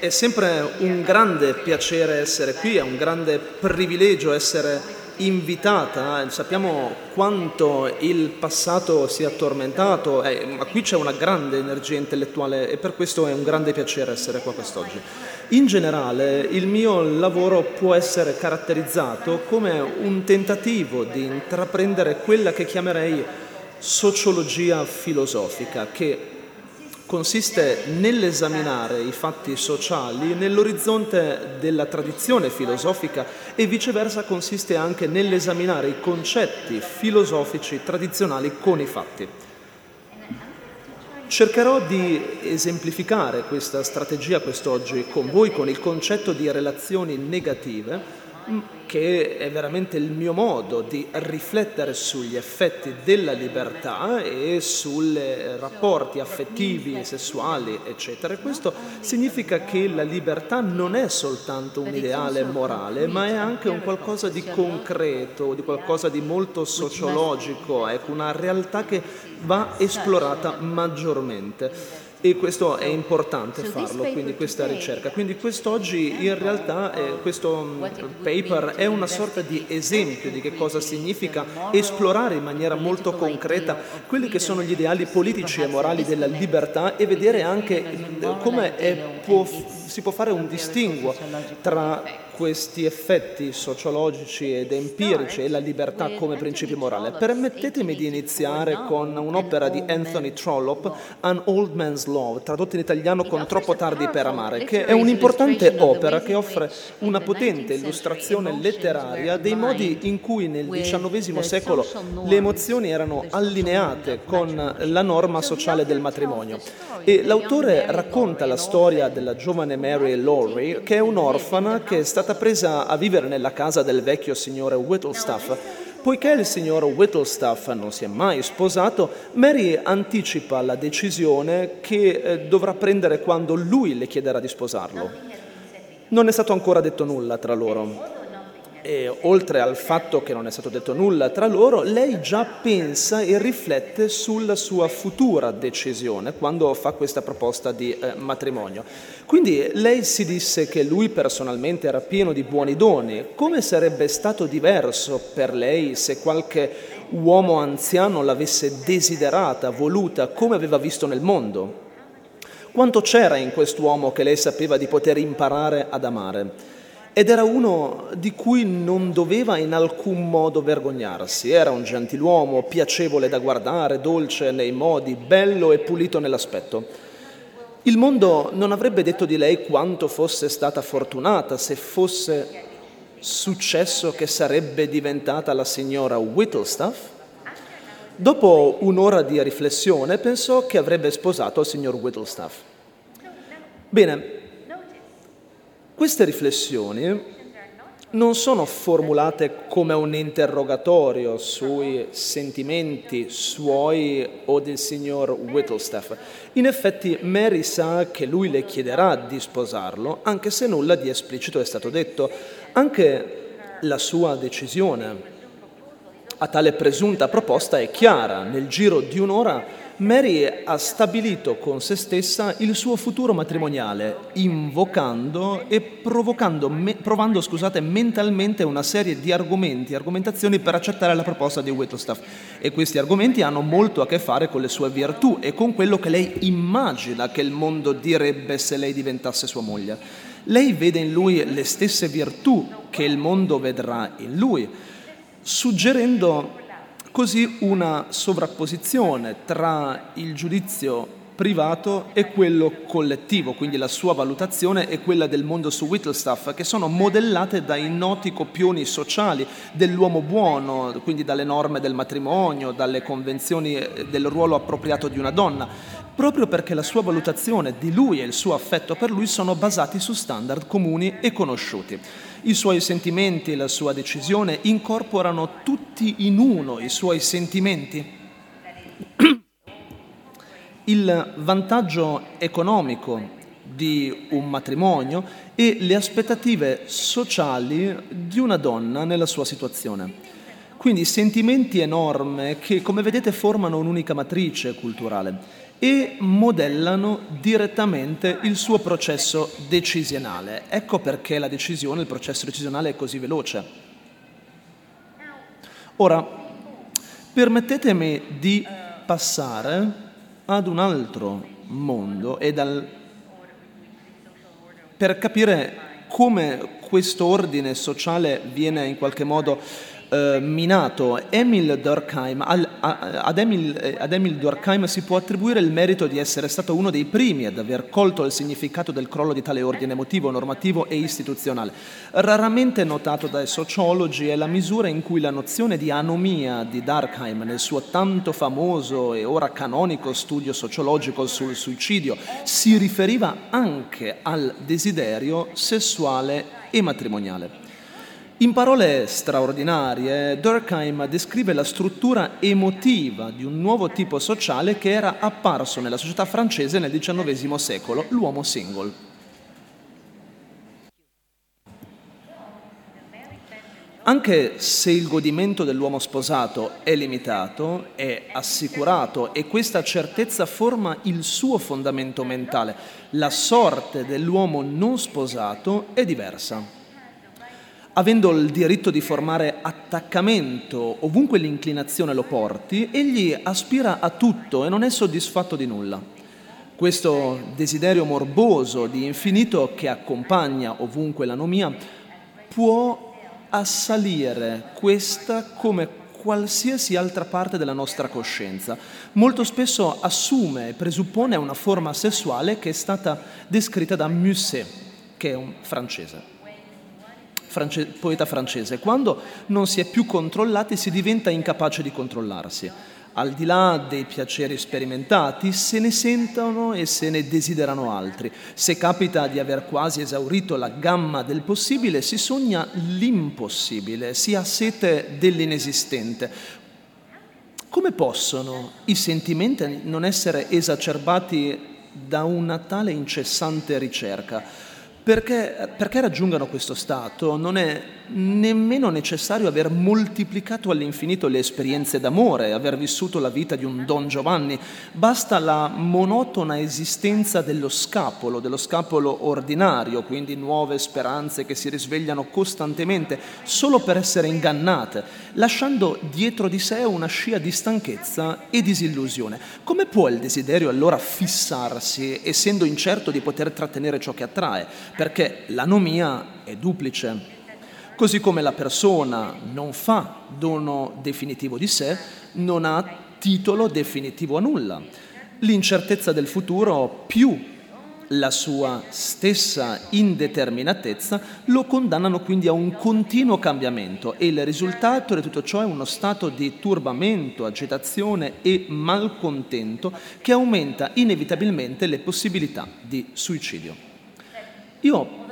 È sempre un grande piacere essere qui, è un grande privilegio essere invitata. Sappiamo quanto il passato sia tormentato, eh, ma qui c'è una grande energia intellettuale e per questo è un grande piacere essere qua quest'oggi. In generale il mio lavoro può essere caratterizzato come un tentativo di intraprendere quella che chiamerei sociologia filosofica, che consiste nell'esaminare i fatti sociali nell'orizzonte della tradizione filosofica e viceversa consiste anche nell'esaminare i concetti filosofici tradizionali con i fatti. Cercherò di esemplificare questa strategia quest'oggi con voi con il concetto di relazioni negative che è veramente il mio modo di riflettere sugli effetti della libertà e sui rapporti affettivi, sessuali, eccetera. Questo significa che la libertà non è soltanto un ideale morale, ma è anche un qualcosa di concreto, di qualcosa di molto sociologico, ecco, una realtà che va esplorata maggiormente e questo è importante farlo, quindi questa ricerca. Quindi quest'oggi in realtà eh, questo mm, paper è una sorta di esempio di che cosa significa esplorare in maniera molto concreta quelli che sono gli ideali politici e morali della libertà e vedere anche come può, si può fare un distinguo tra questi effetti sociologici ed empirici e la libertà come principio morale. Permettetemi di iniziare con un'opera di Anthony Trollope, An Old Man's Love, tradotta in italiano con Troppo tardi per amare, che è un'importante opera che offre una potente illustrazione letteraria dei modi in cui nel XIX secolo le emozioni erano allineate con la norma sociale del matrimonio. E l'autore racconta la storia della giovane Mary Lowry, che è un'orfana che è stata stata presa a vivere nella casa del vecchio signore Whittlestaff. Poiché il signor Whittlestaff non si è mai sposato, Mary anticipa la decisione che eh, dovrà prendere quando lui le chiederà di sposarlo. Non è stato ancora detto nulla tra loro. E oltre al fatto che non è stato detto nulla tra loro, lei già pensa e riflette sulla sua futura decisione quando fa questa proposta di eh, matrimonio. Quindi lei si disse che lui personalmente era pieno di buoni doni. Come sarebbe stato diverso per lei se qualche uomo anziano l'avesse desiderata, voluta, come aveva visto nel mondo? Quanto c'era in quest'uomo che lei sapeva di poter imparare ad amare? Ed era uno di cui non doveva in alcun modo vergognarsi. Era un gentiluomo, piacevole da guardare, dolce nei modi, bello e pulito nell'aspetto. Il mondo non avrebbe detto di lei quanto fosse stata fortunata se fosse successo che sarebbe diventata la signora Whittlestaff. Dopo un'ora di riflessione pensò che avrebbe sposato il signor Whittlestaff. Bene, queste riflessioni non sono formulate come un interrogatorio sui sentimenti suoi o del signor Whittlestaff. In effetti Mary sa che lui le chiederà di sposarlo, anche se nulla di esplicito è stato detto. Anche la sua decisione a tale presunta proposta è chiara. Nel giro di un'ora Mary ha stabilito con se stessa il suo futuro matrimoniale, invocando e me, provando scusate, mentalmente una serie di argomenti, argomentazioni per accettare la proposta di Whittlestaff. E questi argomenti hanno molto a che fare con le sue virtù e con quello che lei immagina che il mondo direbbe se lei diventasse sua moglie. Lei vede in lui le stesse virtù che il mondo vedrà in lui, suggerendo così una sovrapposizione tra il giudizio privato e quello collettivo, quindi la sua valutazione e quella del mondo su Whittlestaff, che sono modellate dai noti copioni sociali dell'uomo buono, quindi dalle norme del matrimonio, dalle convenzioni eh, del ruolo appropriato di una donna, proprio perché la sua valutazione di lui e il suo affetto per lui sono basati su standard comuni e conosciuti. I suoi sentimenti e la sua decisione incorporano tutti in uno i suoi sentimenti. Il vantaggio economico di un matrimonio e le aspettative sociali di una donna nella sua situazione. Quindi sentimenti e norme che, come vedete, formano un'unica matrice culturale. E modellano direttamente il suo processo decisionale. Ecco perché la decisione, il processo decisionale è così veloce. Ora, permettetemi di passare ad un altro mondo e dal, per capire come questo ordine sociale viene in qualche modo eh, minato. Emil Durkheim, al, a, ad, Emil, eh, ad, Emil, Durkheim si può attribuire il merito di essere stato uno dei primi ad aver colto il significato del crollo di tale ordine emotivo, normativo e istituzionale. Raramente notato dai sociologi è la misura in cui la nozione di anomia di Durkheim nel suo tanto famoso e ora canonico studio sociologico sul suicidio si riferiva anche al desiderio sessuale e matrimoniale. In parole straordinarie, Durkheim descrive la struttura emotiva di un nuovo tipo sociale che era apparso nella società francese nel XIX secolo, l'uomo single. Anche se il godimento dell'uomo sposato è limitato, è assicurato e questa certezza forma il suo fondamento mentale, la sorte dell'uomo non sposato è diversa avendo il diritto di formare attaccamento ovunque l'inclinazione lo porti, egli aspira a tutto e non è soddisfatto di nulla. Questo desiderio morboso di infinito che accompagna ovunque l'anomia può assalire questa come qualsiasi altra parte della nostra coscienza. Molto spesso assume e presuppone una forma sessuale che è stata descritta da Musset, che è un francese france- poeta francese, quando non si è più controllati si diventa incapace di controllarsi. Al di là dei piaceri sperimentati, se ne sentono e se ne desiderano altri. Se capita di aver quasi esaurito la gamma del possibile, si sogna l'impossibile, si ha sete dell'inesistente. Come possono i sentimenti non essere esacerbati da una tale incessante ricerca? Perché, perché, raggiungano questo stato? Non è nemmeno necessario aver moltiplicato all'infinito le esperienze d'amore, aver vissuto la vita di un Don Giovanni, basta la monotona esistenza dello scapolo, dello scapolo ordinario, quindi nuove speranze che si risvegliano costantemente solo per essere ingannate, lasciando dietro di sé una scia di stanchezza e disillusione. Come può il desiderio allora fissarsi, essendo incerto di poter trattenere ciò che attrae? Perché l'anomia è duplice Così come la persona non fa dono definitivo di sé, non ha titolo definitivo a nulla. L'incertezza del futuro più la sua stessa indeterminatezza lo condannano quindi a un continuo cambiamento e il risultato di tutto ciò è uno stato di turbamento, agitazione e malcontento che aumenta inevitabilmente le possibilità di suicidio. Io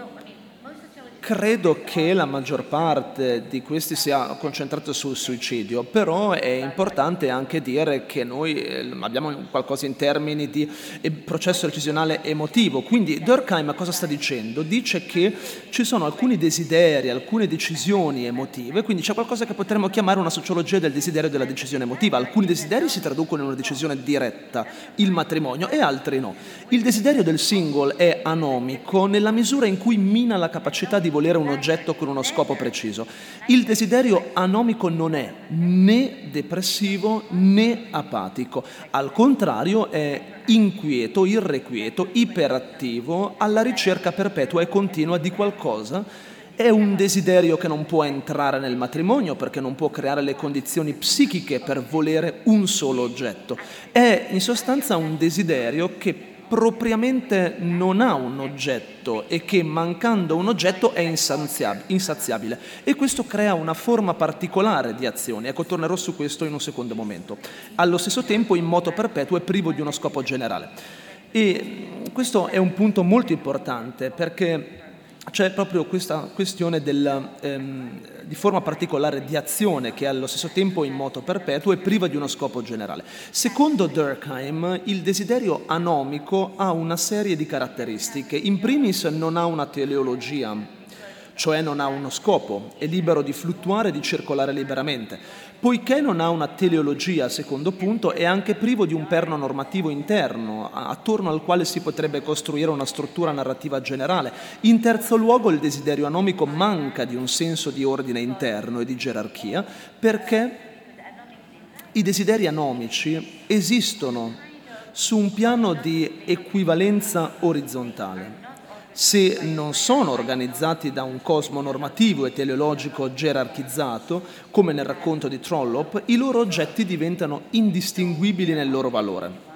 Credo che la maggior parte di questi sia concentrata sul suicidio, però è importante anche dire che noi eh, abbiamo qualcosa in termini di eh, processo decisionale emotivo. Quindi Durkheim cosa sta dicendo? Dice che ci sono alcuni desideri, alcune decisioni emotive, quindi c'è qualcosa che potremmo chiamare una sociologia del desiderio della decisione emotiva. Alcuni desideri si traducono in una decisione diretta, il matrimonio, e altri no. Il desiderio del single è anomico nella misura in cui mina la capacità di volere un oggetto con uno scopo preciso. Il desiderio anomico non è né depressivo né apatico, al contrario è inquieto, irrequieto, iperattivo, alla ricerca perpetua e continua di qualcosa è un desiderio che non può entrare nel matrimonio perché non può creare le condizioni psichiche per volere un solo oggetto. È in sostanza un desiderio che propriamente non ha un oggetto e che mancando un oggetto è insaziabile e questo crea una forma particolare di azione. Ecco, tornerò su questo in un secondo momento. Allo stesso tempo in moto perpetuo è privo di uno scopo generale. E questo è un punto molto importante perché c'è proprio questa questione del, ehm, di forma particolare di azione che è allo stesso tempo in moto perpetuo e priva di uno scopo generale. Secondo Durkheim, il desiderio anomico ha una serie di caratteristiche. In primis non ha una teleologia, cioè non ha uno scopo, è libero di fluttuare e di circolare liberamente. Poiché non ha una teleologia, secondo punto, è anche privo di un perno normativo interno, attorno al quale si potrebbe costruire una struttura narrativa generale. In terzo luogo, il desiderio anomico manca di un senso di ordine interno e di gerarchia, perché i desideri anomici esistono su un piano di equivalenza orizzontale se non sono organizzati da un cosmo normativo e teleologico gerarchizzato, come nel racconto di Trollope, i loro oggetti diventano indistinguibili nel loro valore.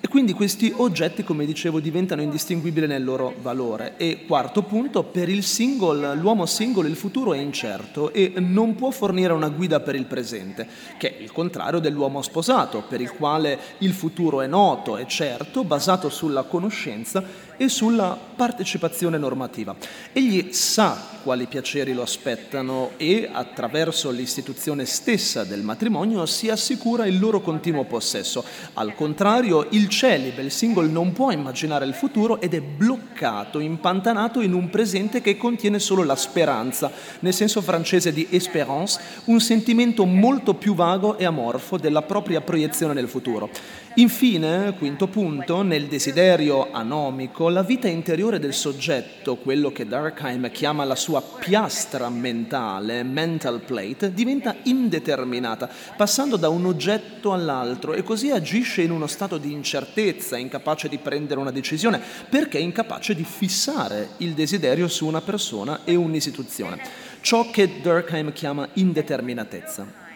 E quindi questi oggetti, come dicevo, diventano indistinguibili nel loro valore. E quarto punto, per il single, l'uomo singolo il futuro è incerto e non può fornire una guida per il presente, che è il contrario dell'uomo sposato, per il quale il futuro è noto e certo, basato sulla conoscenza e sulla partecipazione normativa. Egli sa quali piaceri lo aspettano e attraverso l'istituzione stessa del matrimonio si assicura il loro continuo possesso. Al contrario, il celibe, il single, non può immaginare il futuro ed è bloccato, impantanato in un presente che contiene solo la speranza, nel senso francese di espérance, un sentimento molto più vago e amorfo della propria proiezione nel futuro. Infine, quinto punto, nel desiderio anomico, la vita interiore del soggetto, quello che Durkheim chiama la sua piastra mentale, mental plate, diventa indeterminata, passando da un oggetto all'altro e così agisce in uno stato di incertezza, incapace di prendere una decisione, perché è incapace di fissare il desiderio su una persona e un'istituzione. Ciò che Durkheim chiama indeterminatezza.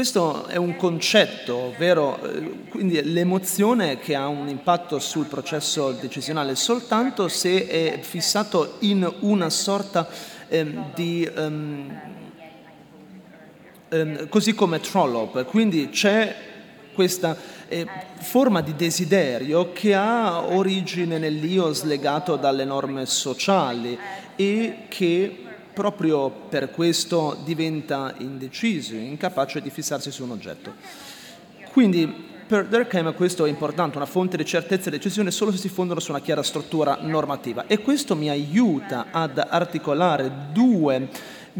Questo è un concetto, ovvero eh, quindi l'emozione che ha un impatto sul processo decisionale soltanto se è fissato in una sorta eh, di... Um, um, così come Trollope, quindi c'è questa eh, forma di desiderio che ha origine nell'io slegato dalle norme sociali e che proprio per questo diventa indeciso, incapace di fissarsi su un oggetto. Quindi per Durkheim questo è importante, una fonte di certezza e decisione solo se si fondano su una chiara struttura normativa e questo mi aiuta ad articolare due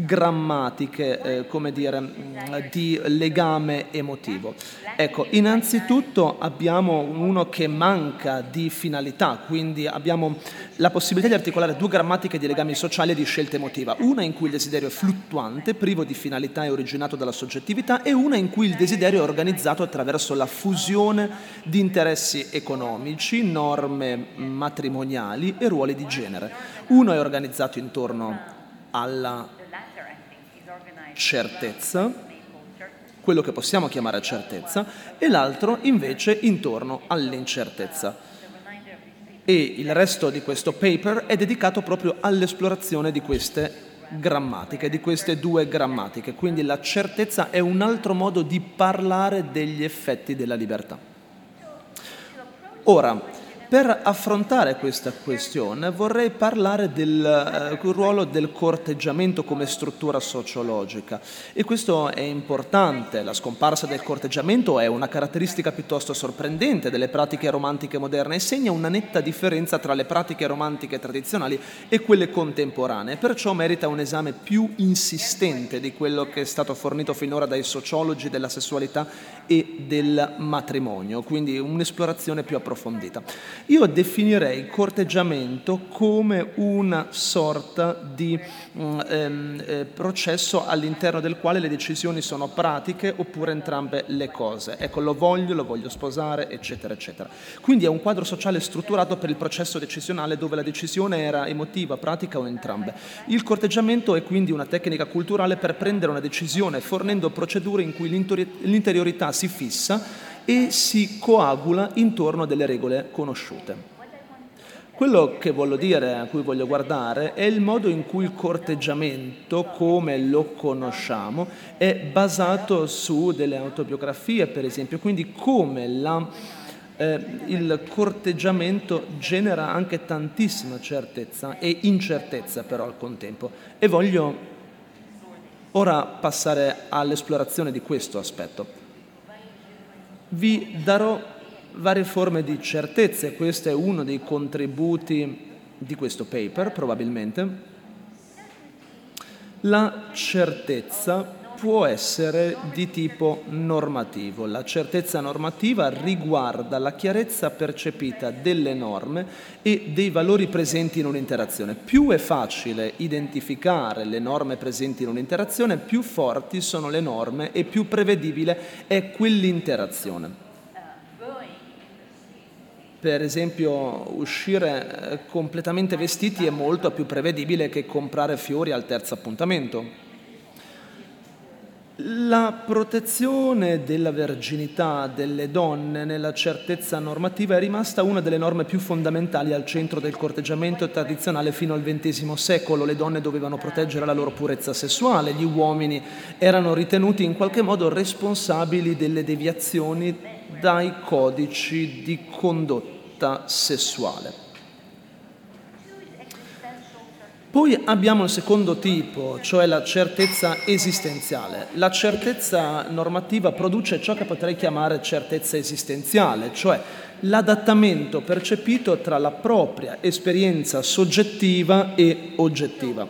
grammatiche, eh, come dire, mm, di legame emotivo. Ecco, innanzitutto abbiamo uno che manca di finalità, quindi abbiamo la possibilità di articolare due grammatiche di legami sociali e di scelta emotiva, una in cui il desiderio è fluttuante, privo di finalità e originato dalla soggettività, e una in cui il desiderio è organizzato attraverso la fusione di interessi economici, norme matrimoniali e ruoli di genere. Uno è organizzato intorno alla certezza, quello che possiamo chiamare certezza, e l'altro invece intorno all'incertezza. E il resto di questo paper è dedicato proprio all'esplorazione di queste grammatiche, di queste due grammatiche. Quindi la certezza è un altro modo di parlare degli effetti della libertà. Ora, per affrontare questa questione vorrei parlare del eh, ruolo del corteggiamento come struttura sociologica. E questo è importante, la scomparsa del corteggiamento è una caratteristica piuttosto sorprendente delle pratiche romantiche moderne e segna una netta differenza tra le pratiche romantiche tradizionali e quelle contemporanee, perciò merita un esame più insistente di quello che è stato fornito finora dai sociologi della sessualità e del matrimonio, quindi un'esplorazione più approfondita. Io definirei corteggiamento come una sorta di mm, ehm, eh, processo all'interno del quale le decisioni sono pratiche oppure entrambe le cose. Ecco, lo voglio, lo voglio sposare, eccetera, eccetera. Quindi è un quadro sociale strutturato per il processo decisionale dove la decisione era emotiva, pratica o entrambe. Il corteggiamento è quindi una tecnica culturale per prendere una decisione fornendo procedure in cui l'interiorità si fissa e si coagula intorno a delle regole conosciute. Quello che voglio dire, a cui voglio guardare, è il modo in cui il corteggiamento, come lo conosciamo, è basato su delle autobiografie, per esempio, quindi come la, eh, il corteggiamento genera anche tantissima certezza e incertezza però al contempo. E voglio ora passare all'esplorazione di questo aspetto vi darò varie forme di certezze, questo è uno dei contributi di questo paper, probabilmente, la certezza può essere di tipo normativo. La certezza normativa riguarda la chiarezza percepita delle norme e dei valori presenti in un'interazione. Più è facile identificare le norme presenti in un'interazione, più forti sono le norme e più prevedibile è quell'interazione. Per esempio, uscire eh, completamente vestiti è molto più prevedibile che comprare fiori al terzo appuntamento. La protezione della verginità delle donne nella certezza normativa è rimasta una delle norme più fondamentali al centro del corteggiamento tradizionale fino al XX secolo. Le donne dovevano proteggere la loro purezza sessuale, gli uomini erano ritenuti in qualche modo responsabili delle deviazioni dai codici di condotta sessuale. Poi abbiamo il secondo tipo, cioè la certezza esistenziale. La certezza normativa produce ciò che potrei chiamare certezza esistenziale, cioè l'adattamento percepito tra la propria esperienza soggettiva e oggettiva.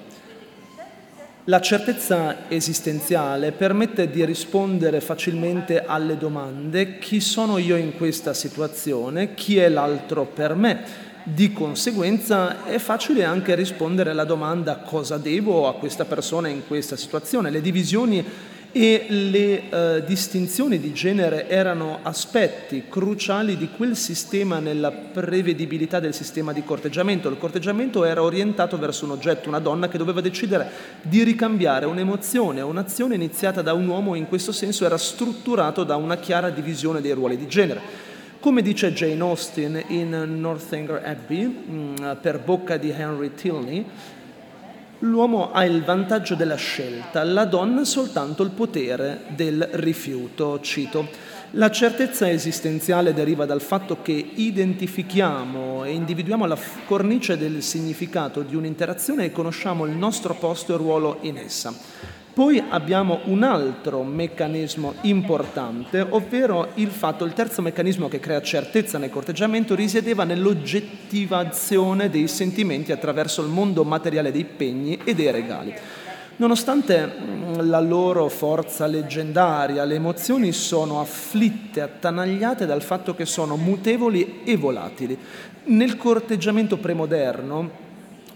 La certezza esistenziale permette di rispondere facilmente alle domande chi sono io in questa situazione, chi è l'altro per me, di conseguenza è facile anche rispondere alla domanda cosa devo a questa persona in questa situazione. Le divisioni e le eh, distinzioni di genere erano aspetti cruciali di quel sistema nella prevedibilità del sistema di corteggiamento. Il corteggiamento era orientato verso un oggetto, una donna che doveva decidere di ricambiare un'emozione un'azione iniziata da un uomo, in questo senso era strutturato da una chiara divisione dei ruoli di genere. Come dice Jane Austen in Northanger Abbey, mm, per bocca di Henry Tilney, l'uomo ha il vantaggio della scelta, la donna soltanto il potere del rifiuto. Cito. La certezza esistenziale deriva dal fatto che identifichiamo e individuiamo la cornice del significato di un'interazione e conosciamo il nostro posto e ruolo in essa. Poi abbiamo un altro meccanismo importante, ovvero il fatto, il terzo meccanismo che crea certezza nel corteggiamento risiedeva nell'oggettivazione dei sentimenti attraverso il mondo materiale dei pegni e dei regali. Nonostante mm, la loro forza leggendaria, le emozioni sono afflitte, attanagliate dal fatto che sono mutevoli e volatili. Nel corteggiamento premoderno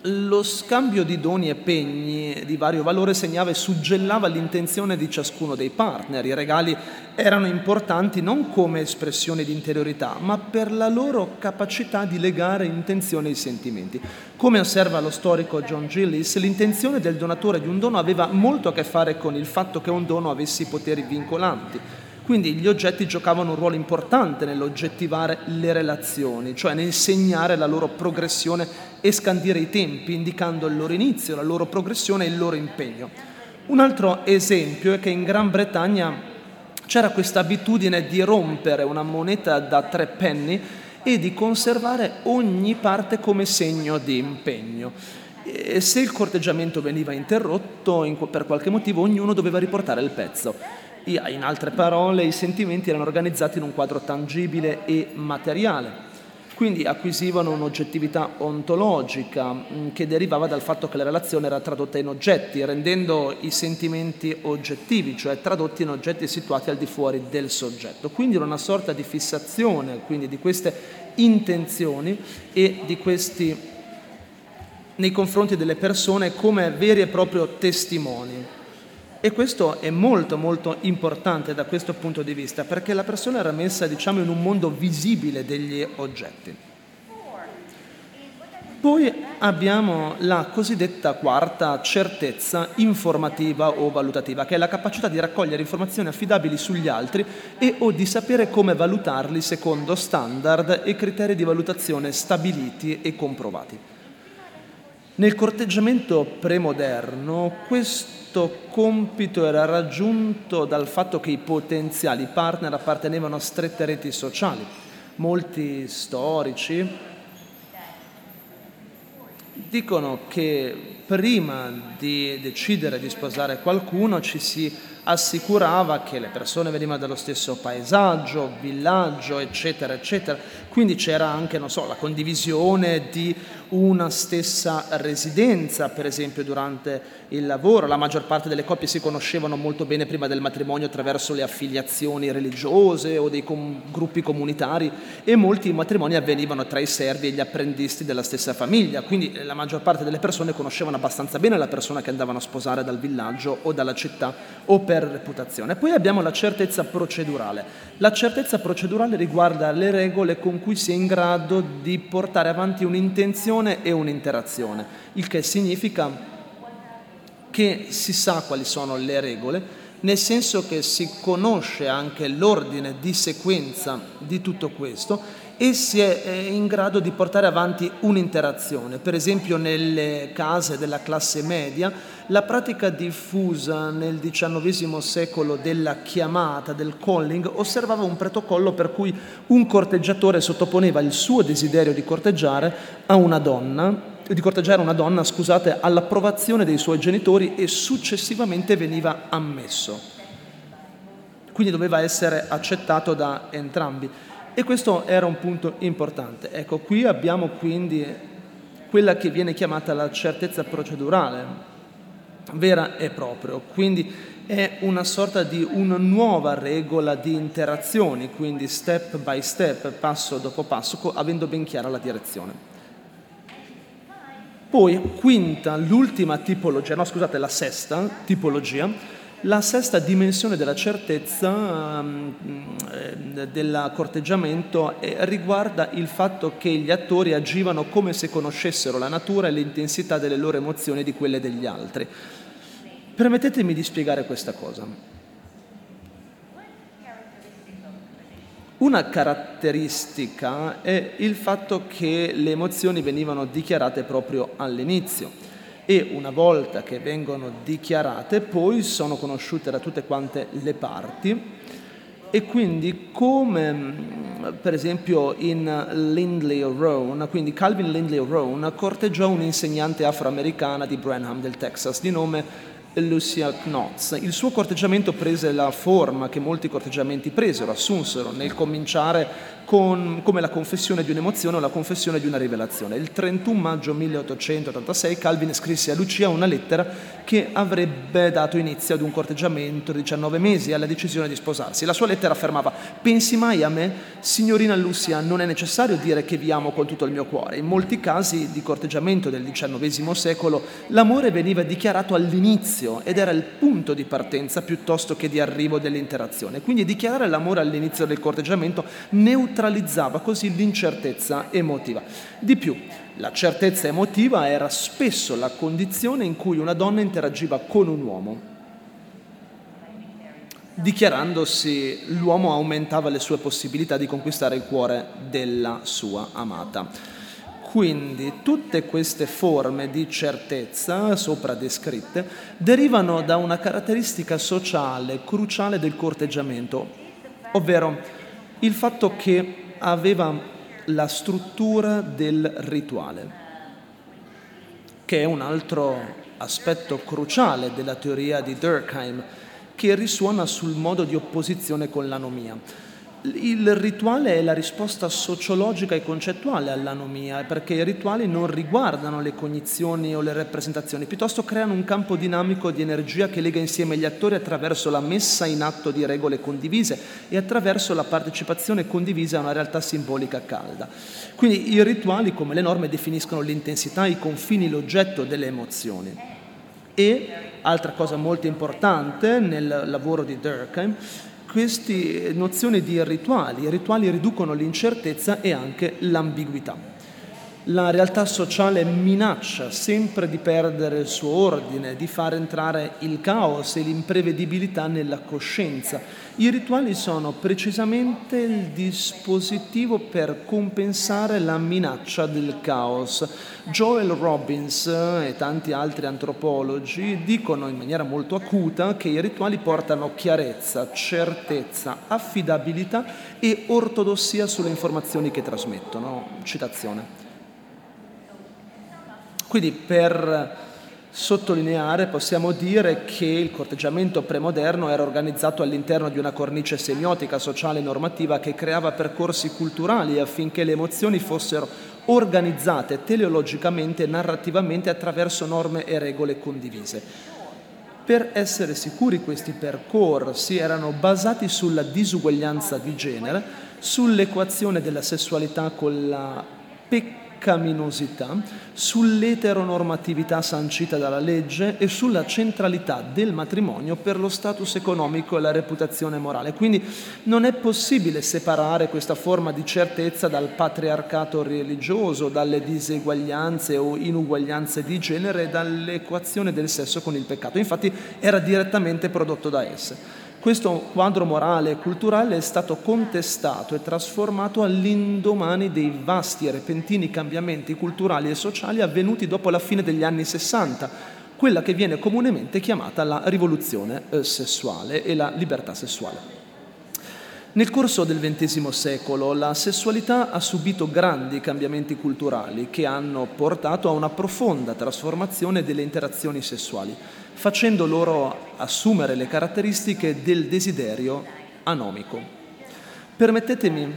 lo scambio di doni e pegni di vario valore segnava e suggellava l'intenzione di ciascuno dei partner. I regali erano importanti non come espressione di interiorità, ma per la loro capacità di legare intenzione ai sentimenti. Come osserva lo storico John Gillis, l'intenzione del donatore di un dono aveva molto a che fare con il fatto che un dono avesse poteri vincolanti quindi gli oggetti giocavano un ruolo importante nell'oggettivare le relazioni, cioè nel segnare la loro progressione e scandire i tempi, indicando il loro inizio, la loro progressione e il loro impegno. Un altro esempio è che in Gran Bretagna c'era questa abitudine di rompere una moneta da tre penny e di conservare ogni parte come segno di impegno. E se il corteggiamento veniva interrotto per qualche motivo, ognuno doveva riportare il pezzo. In altre parole, i sentimenti erano organizzati in un quadro tangibile e materiale, quindi acquisivano un'oggettività ontologica mm, che derivava dal fatto che la relazione era tradotta in oggetti, rendendo i sentimenti oggettivi, cioè tradotti in oggetti situati al di fuori del soggetto. Quindi era una sorta di fissazione quindi di queste intenzioni e di questi nei confronti delle persone come veri e propri testimoni. E questo è molto molto importante da questo punto di vista, perché la persona era messa diciamo, in un mondo visibile degli oggetti. Poi abbiamo la cosiddetta quarta certezza informativa o valutativa, che è la capacità di raccogliere informazioni affidabili sugli altri e o di sapere come valutarli secondo standard e criteri di valutazione stabiliti e comprovati. Nel corteggiamento premoderno questo compito era raggiunto dal fatto che i potenziali partner appartenevano a strette reti sociali. Molti storici dicono che prima di decidere di sposare qualcuno ci si assicurava che le persone venivano dallo stesso paesaggio, villaggio, eccetera, eccetera. Quindi c'era anche, so, la condivisione di una stessa residenza, per esempio durante il lavoro. La maggior parte delle coppie si conoscevano molto bene prima del matrimonio attraverso le affiliazioni religiose o dei com- gruppi comunitari e molti matrimoni avvenivano tra i servi e gli apprendisti della stessa famiglia. Quindi eh, la maggior parte delle persone conoscevano abbastanza bene la persona che andavano a sposare dal villaggio o dalla città o per reputazione. Poi abbiamo la certezza procedurale. La certezza procedurale riguarda le regole con cui si è in grado di portare avanti un'intenzione un'azione e un'interazione, il che significa che si sa quali sono le regole, nel senso che si conosce anche l'ordine di sequenza di tutto questo e si è in grado di portare avanti un'interazione. Per esempio nelle case della classe media la pratica diffusa nel XIX secolo della chiamata, del calling, osservava un protocollo per cui un corteggiatore sottoponeva il suo desiderio di corteggiare a una donna di corteggiare una donna, scusate, all'approvazione dei suoi genitori e successivamente veniva ammesso. Quindi doveva essere accettato da entrambi. E questo era un punto importante. Ecco, qui abbiamo quindi quella che viene chiamata la certezza procedurale, vera e propria. Quindi è una sorta di una nuova regola di interazioni, quindi step by step, passo dopo passo, avendo ben chiara la direzione. Poi, quinta, l'ultima tipologia, no scusate, la sesta tipologia, la sesta dimensione della certezza um, del corteggiamento eh, riguarda il fatto che gli attori agivano come se conoscessero la natura e l'intensità delle loro emozioni di quelle degli altri. Permettetemi di spiegare questa cosa. Una caratteristica è il fatto che le emozioni venivano dichiarate proprio all'inizio e una volta che vengono dichiarate poi sono conosciute da tutte quante le parti e quindi come mm, per esempio in Lindley Rowan, quindi Calvin Lindley Rowan corteggiò un'insegnante afroamericana di Branham del Texas di nome Lucia Knotz. Il suo corteggiamento prese la forma che molti corteggiamenti presero, assunsero nel cominciare con, come la confessione di un'emozione o la confessione di una rivelazione. Il 31 maggio 1886 Calvin scrisse a Lucia una lettera che avrebbe dato inizio ad un corteggiamento di 19 mesi alla decisione di sposarsi. La sua lettera affermava: Pensi mai a me? Signorina Lucia, non è necessario dire che vi amo con tutto il mio cuore. In molti casi di corteggiamento del XIX secolo l'amore veniva dichiarato all'inizio ed era il punto di partenza piuttosto che di arrivo dell'interazione. Quindi dichiarare l'amore all'inizio del corteggiamento neutralizzava neutralizzava così l'incertezza emotiva. Di più, la certezza emotiva era spesso la condizione in cui una donna interagiva con un uomo. Dichiarandosi, l'uomo aumentava le sue possibilità di conquistare il cuore della sua amata. Quindi tutte queste forme di certezza sopra descritte derivano da una caratteristica sociale cruciale del corteggiamento, ovvero il fatto che aveva la struttura del rituale, che è un altro aspetto cruciale della teoria di Durkheim, che risuona sul modo di opposizione con l'anomia. Il rituale è la risposta sociologica e concettuale all'anomia, perché i rituali non riguardano le cognizioni o le rappresentazioni, piuttosto creano un campo dinamico di energia che lega insieme gli attori attraverso la messa in atto di regole condivise e attraverso la partecipazione condivisa a una realtà simbolica calda. Quindi i rituali, come le norme, definiscono l'intensità, i confini, l'oggetto delle emozioni. E, altra cosa molto importante nel lavoro di Durkheim, queste nozioni di rituali. I rituali riducono l'incertezza e anche l'ambiguità. La realtà sociale minaccia sempre di perdere il suo ordine, di far entrare il caos e l'imprevedibilità nella coscienza. I rituali sono precisamente il dispositivo per compensare la minaccia del caos. Joel Robbins e tanti altri antropologi dicono in maniera molto acuta che i rituali portano chiarezza, certezza, affidabilità e ortodossia sulle informazioni che trasmettono. Citazione. Quindi per sottolineare, possiamo dire che il corteggiamento premoderno era organizzato all'interno di una cornice semiotica, sociale e normativa che creava percorsi culturali affinché le emozioni fossero organizzate teleologicamente e narrativamente attraverso norme e regole condivise. Per essere sicuri questi percorsi erano basati sulla disuguaglianza di genere, sull'equazione della sessualità con la peculiarità peccaminosità, sull'eteronormatività sancita dalla legge e sulla centralità del matrimonio per lo status economico e la reputazione morale. Quindi non è possibile separare questa forma di certezza dal patriarcato religioso, dalle diseguaglianze o inuguaglianze di genere e dall'equazione del sesso con il peccato. Infatti era direttamente prodotto da esse. Questo quadro morale e culturale è stato contestato e trasformato all'indomani dei vasti e repentini cambiamenti culturali e sociali avvenuti dopo la fine degli anni Sessanta, quella che viene comunemente chiamata la rivoluzione eh, sessuale e la libertà sessuale. Nel corso del XX secolo la sessualità ha subito grandi cambiamenti culturali che hanno portato a una profonda trasformazione delle interazioni sessuali facendo loro assumere le caratteristiche del desiderio anomico. Permettetemi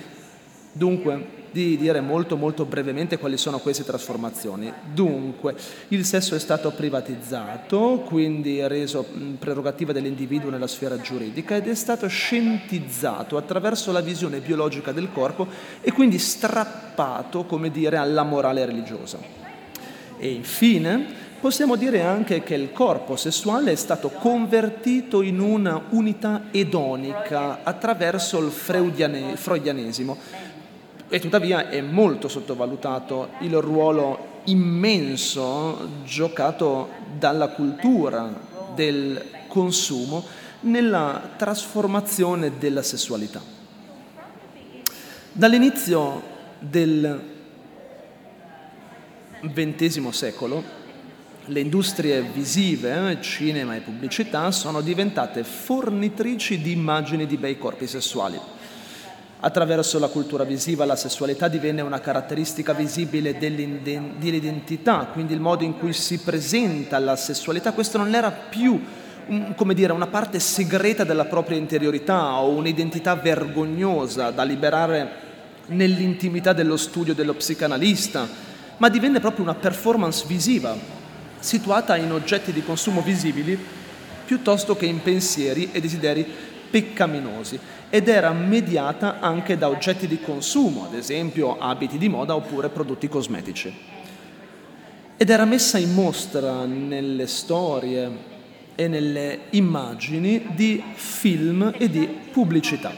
dunque di dire molto molto brevemente quali sono queste trasformazioni. Dunque, il sesso è stato privatizzato, quindi reso prerogativa dell'individuo nella sfera giuridica ed è stato scientizzato attraverso la visione biologica del corpo e quindi strappato, come dire, alla morale religiosa. E infine Possiamo dire anche che il corpo sessuale è stato convertito in una unità edonica attraverso il freudianesimo e tuttavia è molto sottovalutato il ruolo immenso giocato dalla cultura del consumo nella trasformazione della sessualità. Dall'inizio del XX secolo le industrie visive, cinema e pubblicità, sono diventate fornitrici di immagini di bei corpi sessuali. Attraverso la cultura visiva la sessualità divenne una caratteristica visibile dell'identità, quindi il modo in cui si presenta la sessualità, questo non era più come dire, una parte segreta della propria interiorità o un'identità vergognosa da liberare nell'intimità dello studio dello psicanalista, ma divenne proprio una performance visiva, situata in oggetti di consumo visibili piuttosto che in pensieri e desideri peccaminosi ed era mediata anche da oggetti di consumo, ad esempio abiti di moda oppure prodotti cosmetici. Ed era messa in mostra nelle storie e nelle immagini di film e di pubblicità.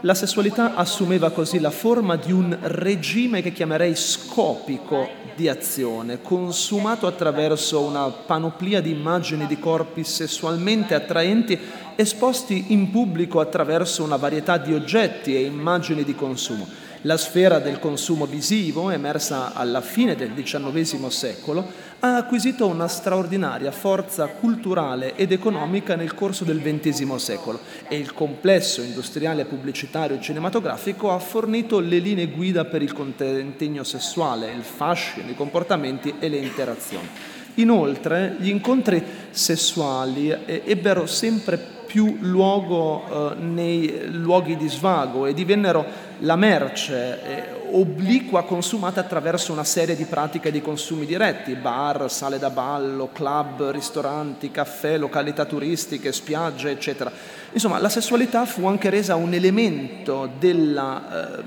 La sessualità assumeva così la forma di un regime che chiamerei scopico di azione, consumato attraverso una panoplia di immagini di corpi sessualmente attraenti esposti in pubblico attraverso una varietà di oggetti e immagini di consumo. La sfera del consumo visivo, emersa alla fine del XIX secolo, ha acquisito una straordinaria forza culturale ed economica nel corso del XX secolo e il complesso industriale pubblicitario e cinematografico ha fornito le linee guida per il contegno sessuale, il fascino, i comportamenti e le interazioni. Inoltre, gli incontri sessuali ebbero sempre più luogo eh, nei luoghi di svago e divennero la merce eh, obliqua consumata attraverso una serie di pratiche di consumi diretti, bar, sale da ballo, club, ristoranti, caffè, località turistiche, spiagge, eccetera. Insomma, la sessualità fu anche resa un elemento della, eh,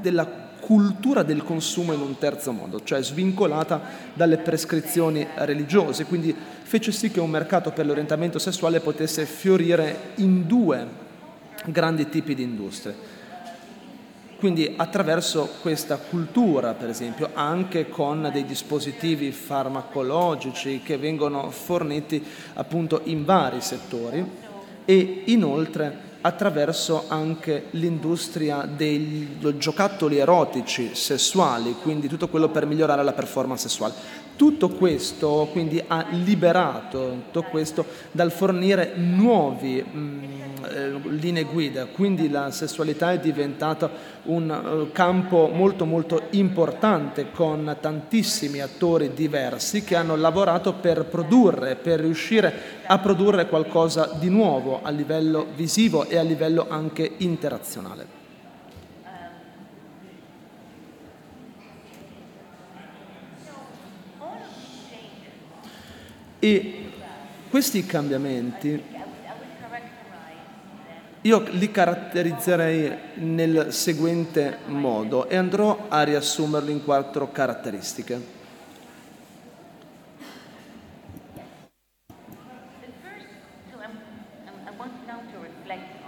della cultura del consumo in un terzo modo, cioè svincolata dalle prescrizioni religiose, quindi fece sì che un mercato per l'orientamento sessuale potesse fiorire in due grandi tipi di industrie. Quindi attraverso questa cultura, per esempio, anche con dei dispositivi farmacologici che vengono forniti appunto in vari settori e inoltre attraverso anche l'industria dei giocattoli erotici, sessuali, quindi tutto quello per migliorare la performance sessuale. Tutto questo quindi ha liberato tutto questo dal fornire nuove mm, eh, linee guida, quindi la sessualità è diventata un uh, campo molto molto importante con tantissimi attori diversi che hanno lavorato per produrre, per riuscire a produrre qualcosa di nuovo a livello visivo e a livello anche interazionale. E questi cambiamenti io li caratterizzerei nel seguente modo e andrò a riassumerli in quattro caratteristiche.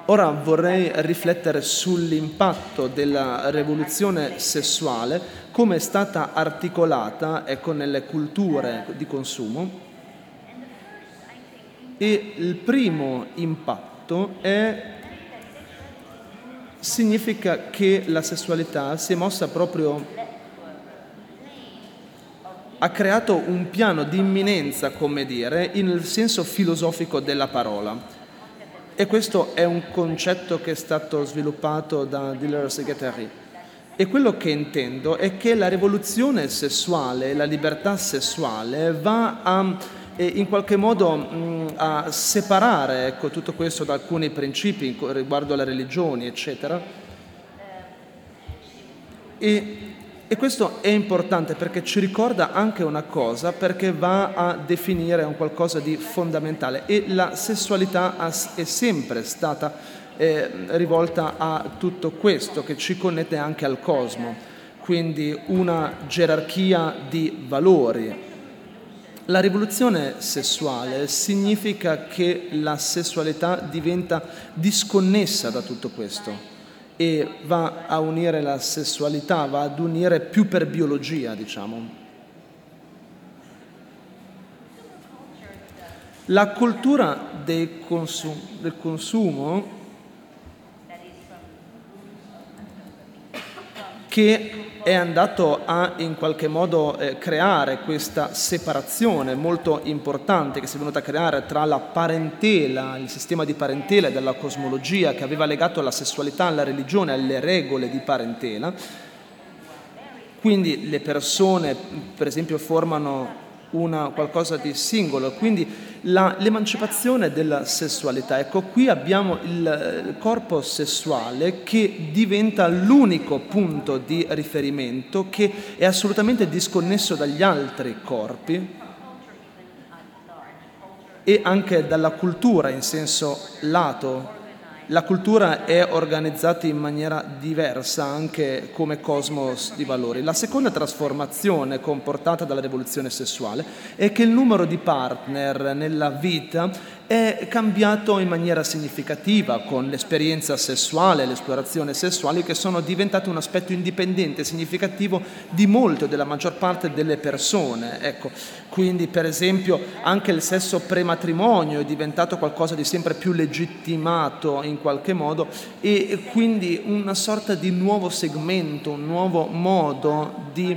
Ora vorrei riflettere sull'impatto della rivoluzione sessuale, come è stata articolata ecco, nelle culture di consumo e il primo impatto è, significa che la sessualità si è mossa proprio, ha creato un piano di imminenza, come dire, nel senso filosofico della parola. E questo è un concetto che è stato sviluppato da Deleuze e Guattari. E quello che intendo è che la rivoluzione sessuale, la libertà sessuale va a in qualche modo mh, a separare ecco, tutto questo da alcuni principi riguardo alle religioni, eccetera. E, e questo è importante perché ci ricorda anche una cosa, perché va a definire un qualcosa di fondamentale. E la sessualità è sempre stata eh, rivolta a tutto questo che ci connette anche al cosmo, quindi una gerarchia di valori, la rivoluzione sessuale significa che la sessualità diventa disconnessa da tutto questo e va a unire la sessualità, va ad unire più per biologia, diciamo. La cultura consum- del consumo che è andato a in qualche modo eh, creare questa separazione molto importante che si è venuta a creare tra la parentela, il sistema di parentela e della cosmologia che aveva legato la sessualità alla religione, alle regole di parentela. Quindi le persone, per esempio, formano una, qualcosa di singolo, quindi la, l'emancipazione della sessualità. Ecco, qui abbiamo il, il corpo sessuale che diventa l'unico punto di riferimento che è assolutamente disconnesso dagli altri corpi e anche dalla cultura in senso lato la cultura è organizzata in maniera diversa anche come cosmos di valori. La seconda trasformazione comportata dalla rivoluzione sessuale è che il numero di partner nella vita è cambiato in maniera significativa con l'esperienza sessuale, l'esplorazione sessuale che sono diventate un aspetto indipendente, significativo di molto, della maggior parte delle persone. Ecco, quindi per esempio anche il sesso prematrimonio è diventato qualcosa di sempre più legittimato in qualche modo e quindi una sorta di nuovo segmento, un nuovo modo di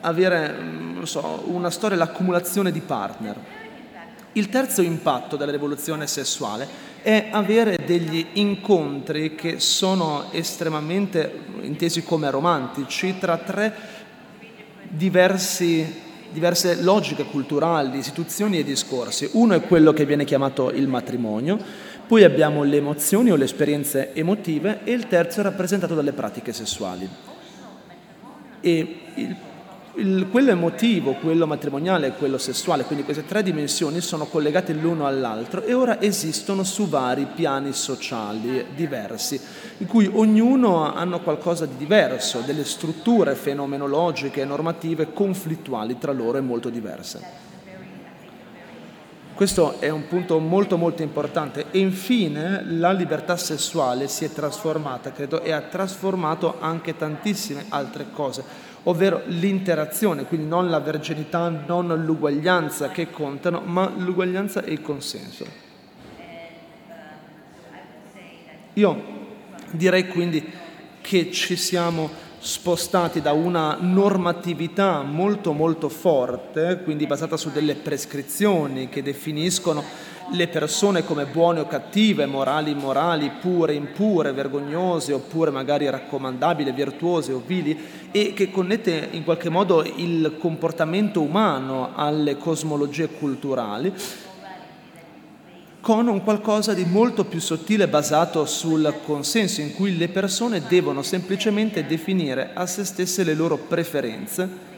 avere so, una storia, l'accumulazione di partner. Il terzo impatto della rivoluzione sessuale è avere degli incontri che sono estremamente intesi come romantici tra tre diversi, diverse logiche culturali, istituzioni e discorsi. Uno è quello che viene chiamato il matrimonio, poi abbiamo le emozioni o le esperienze emotive e il terzo è rappresentato dalle pratiche sessuali. E il il, quello emotivo, quello matrimoniale e quello sessuale, quindi queste tre dimensioni sono collegate l'uno all'altro e ora esistono su vari piani sociali diversi, in cui ognuno hanno qualcosa di diverso, delle strutture fenomenologiche e normative conflittuali tra loro e molto diverse. Questo è un punto molto molto importante e infine la libertà sessuale si è trasformata, credo, e ha trasformato anche tantissime altre cose ovvero l'interazione, quindi non la verginità, non l'uguaglianza che contano, ma l'uguaglianza e il consenso. Io direi quindi che ci siamo spostati da una normatività molto molto forte, quindi basata su delle prescrizioni che definiscono le persone come buone o cattive, morali, immorali, pure, impure, vergognose oppure magari raccomandabili, virtuose o vili e che connette in qualche modo il comportamento umano alle cosmologie culturali con un qualcosa di molto più sottile basato sul consenso in cui le persone devono semplicemente definire a se stesse le loro preferenze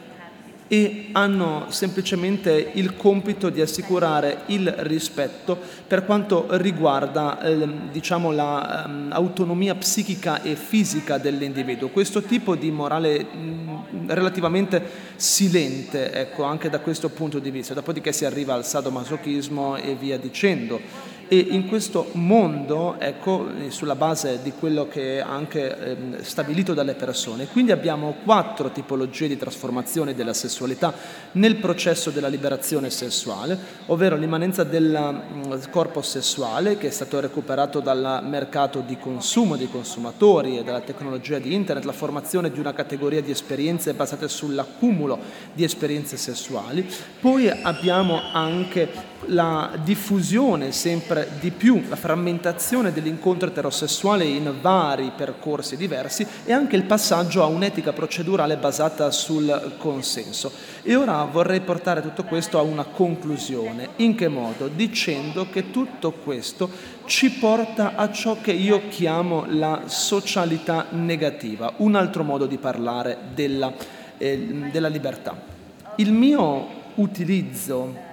e hanno semplicemente il compito di assicurare il rispetto per quanto riguarda eh, diciamo, l'autonomia ehm, psichica e fisica dell'individuo. Questo tipo di morale mh, relativamente silente, ecco, anche da questo punto di vista, dopodiché si arriva al sadomasochismo e via dicendo. E in questo mondo, ecco, sulla base di quello che è anche eh, stabilito dalle persone, quindi abbiamo quattro tipologie di trasformazione della sessualità nel processo della liberazione sessuale, ovvero l'immanenza del mm, corpo sessuale che è stato recuperato dal mercato di consumo dei consumatori e dalla tecnologia di internet, la formazione di una categoria di esperienze basate sull'accumulo di esperienze sessuali. Poi abbiamo anche la diffusione sempre di più, la frammentazione dell'incontro eterosessuale in vari percorsi diversi e anche il passaggio a un'etica procedurale basata sul consenso. E ora vorrei portare tutto questo a una conclusione. In che modo? Dicendo che tutto questo ci porta a ciò che io chiamo la socialità negativa, un altro modo di parlare della, eh, della libertà. Il mio utilizzo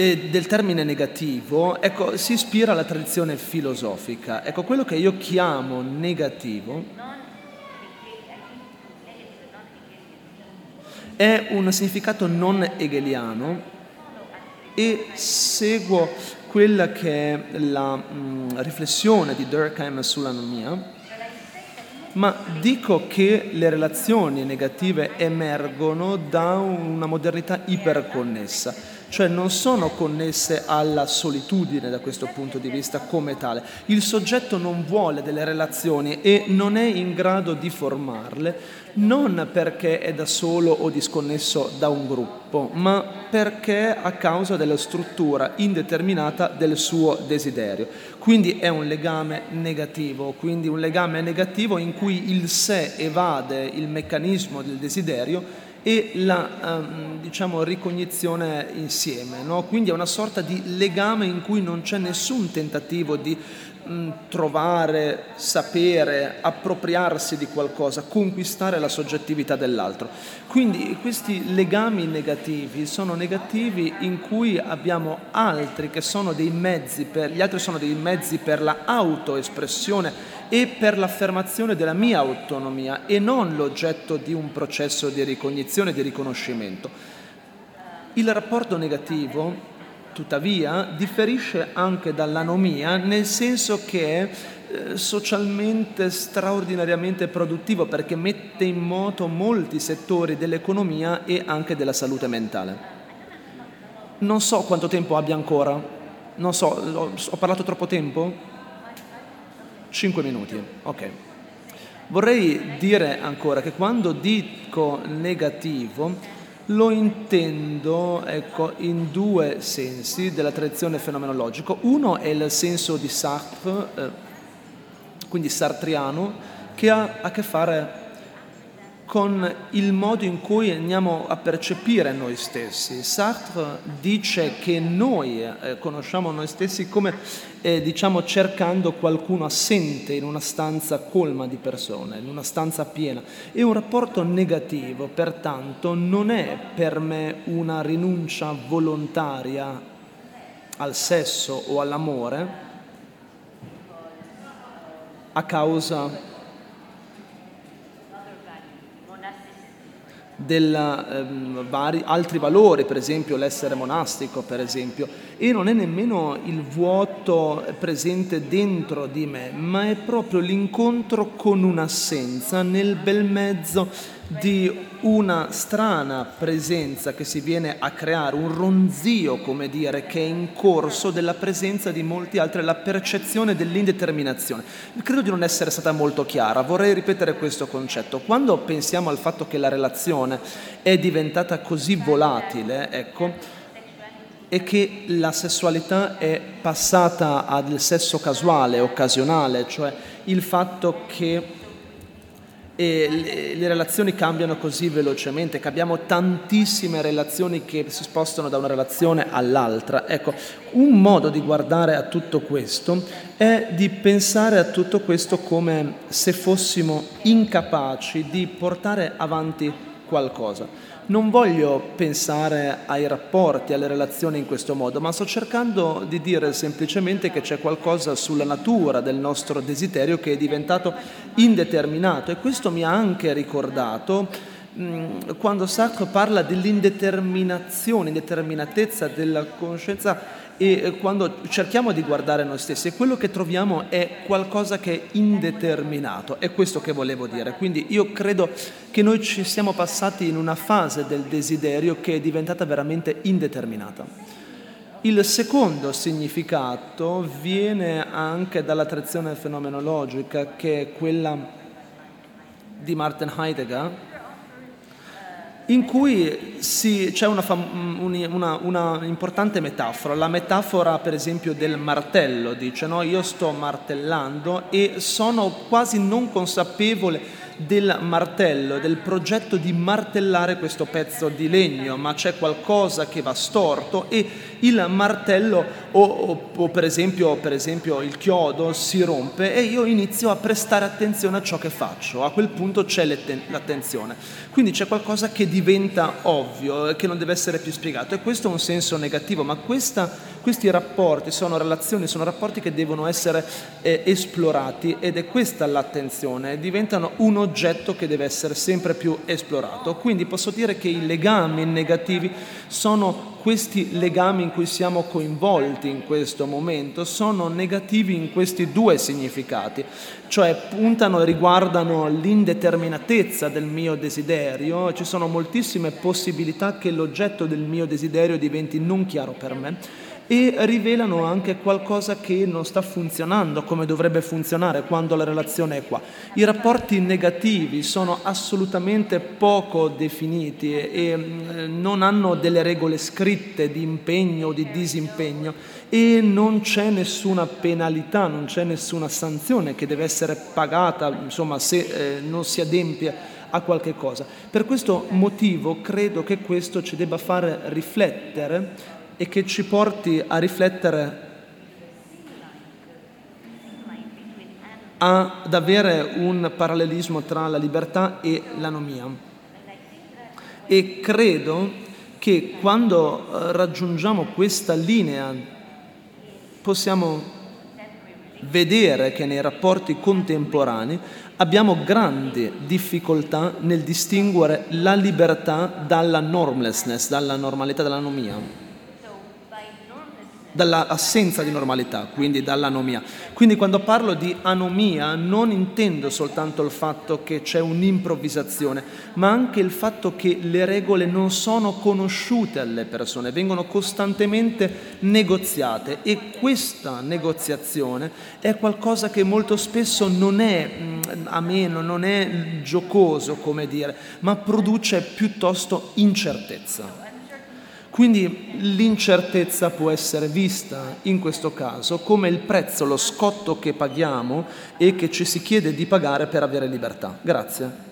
e del termine negativo, ecco, si ispira alla tradizione filosofica. Ecco, quello che io chiamo negativo è un significato non hegeliano e seguo quella che è la mh, riflessione di Durkheim sull'anomia, ma dico che le relazioni negative emergono da una modernità iperconnessa cioè non sono connesse alla solitudine da questo punto di vista come tale. Il soggetto non vuole delle relazioni e non è in grado di formarle, non perché è da solo o disconnesso da un gruppo, ma perché a causa della struttura indeterminata del suo desiderio. Quindi è un legame negativo, quindi un legame negativo in cui il sé evade il meccanismo del desiderio e la um, diciamo, ricognizione insieme. No? Quindi è una sorta di legame in cui non c'è nessun tentativo di um, trovare, sapere, appropriarsi di qualcosa, conquistare la soggettività dell'altro. Quindi questi legami negativi sono negativi in cui abbiamo altri che sono dei mezzi per, gli altri sono dei mezzi per la autoespressione e per l'affermazione della mia autonomia e non l'oggetto di un processo di ricognizione di riconoscimento. Il rapporto negativo, tuttavia, differisce anche dall'anomia nel senso che è eh, socialmente straordinariamente produttivo perché mette in moto molti settori dell'economia e anche della salute mentale. Non so quanto tempo abbia ancora, non so, ho parlato troppo tempo? 5 minuti, ok. Vorrei dire ancora che quando dico negativo lo intendo ecco, in due sensi della tradizione fenomenologica. Uno è il senso di Sartre, eh, quindi sartriano, che ha a che fare con il modo in cui andiamo a percepire noi stessi. Sartre dice che noi eh, conosciamo noi stessi come eh, diciamo cercando qualcuno assente in una stanza colma di persone, in una stanza piena. E un rapporto negativo, pertanto, non è per me una rinuncia volontaria al sesso o all'amore a causa dei ehm, altri valori, per esempio l'essere monastico, per esempio, e non è nemmeno il vuoto presente dentro di me, ma è proprio l'incontro con un'assenza nel bel mezzo di una strana presenza che si viene a creare, un ronzio, come dire, che è in corso della presenza di molti altri, la percezione dell'indeterminazione. Credo di non essere stata molto chiara, vorrei ripetere questo concetto. Quando pensiamo al fatto che la relazione è diventata così volatile, ecco, e che la sessualità è passata al sesso casuale, occasionale, cioè il fatto che e le, le, relazioni cambiano così velocemente, che abbiamo tantissime relazioni che si spostano da una relazione all'altra. Ecco, un modo di guardare a tutto questo è di pensare a tutto questo come se fossimo incapaci di portare avanti qualcosa. Non voglio pensare ai rapporti, alle relazioni in questo modo, ma sto cercando di dire semplicemente che c'è qualcosa sulla natura del nostro desiderio che è diventato indeterminato e questo mi ha anche ricordato quando Sartre parla dell'indeterminazione, indeterminatezza della conoscenza e quando cerchiamo di guardare noi stessi quello che troviamo è qualcosa che è indeterminato, è questo che volevo dire. Quindi io credo che noi ci siamo passati in una fase del desiderio che è diventata veramente indeterminata. Il secondo significato viene anche dalla tradizione fenomenologica che è quella di Martin Heidegger, in cui si, c'è una, una, una, importante metafora, la metafora per esempio del martello, dice no? io sto martellando e sono quasi non consapevole del martello, del progetto di martellare questo pezzo di legno, ma c'è qualcosa che va storto e il martello o, o, o per, esempio, per, esempio, il chiodo si rompe e io inizio a prestare attenzione a ciò che faccio, a quel punto c'è l'attenzione. Quindi c'è qualcosa che diventa ovvio, che non deve essere più spiegato e questo è un senso negativo, ma questa, questi rapporti sono relazioni, sono rapporti che devono essere eh, esplorati ed è questa l'attenzione, diventano un oggetto che deve essere sempre più esplorato. Quindi posso dire che i legami negativi sono questi legami in cui siamo coinvolti in questo momento sono negativi in questi due significati, cioè puntano e riguardano l'indeterminatezza del mio desiderio, ci sono moltissime possibilità che l'oggetto del mio desiderio diventi non chiaro per me e rivelano anche qualcosa che non sta funzionando come dovrebbe funzionare quando la relazione è qua. I rapporti negativi sono assolutamente poco definiti e mm, non hanno delle regole scritte di impegno o di disimpegno e non c'è nessuna penalità, non c'è nessuna sanzione che deve essere pagata, insomma, se eh, non si adempie a qualche cosa. Per questo motivo credo che questo ci debba fare riflettere e che ci porti a riflettere ad avere un parallelismo tra la libertà e l'anomia. E credo che quando eh, raggiungiamo questa linea possiamo vedere che nei rapporti contemporanei abbiamo grandi difficoltà nel distinguere la libertà dalla normlessness, dalla normalità, dall'anomia dall'assenza di normalità, quindi dall'anomia. Quindi quando parlo di anomia non intendo soltanto il fatto che c'è un'improvvisazione, ma anche il fatto che le regole non sono conosciute alle persone, vengono costantemente negoziate e questa negoziazione è qualcosa che molto spesso non è mm, ameno, non è giocoso, come dire, ma produce piuttosto incertezza. Quindi l'incertezza può essere vista in questo caso come il prezzo, lo scotto che paghiamo e che ci si chiede di pagare per avere libertà. Grazie.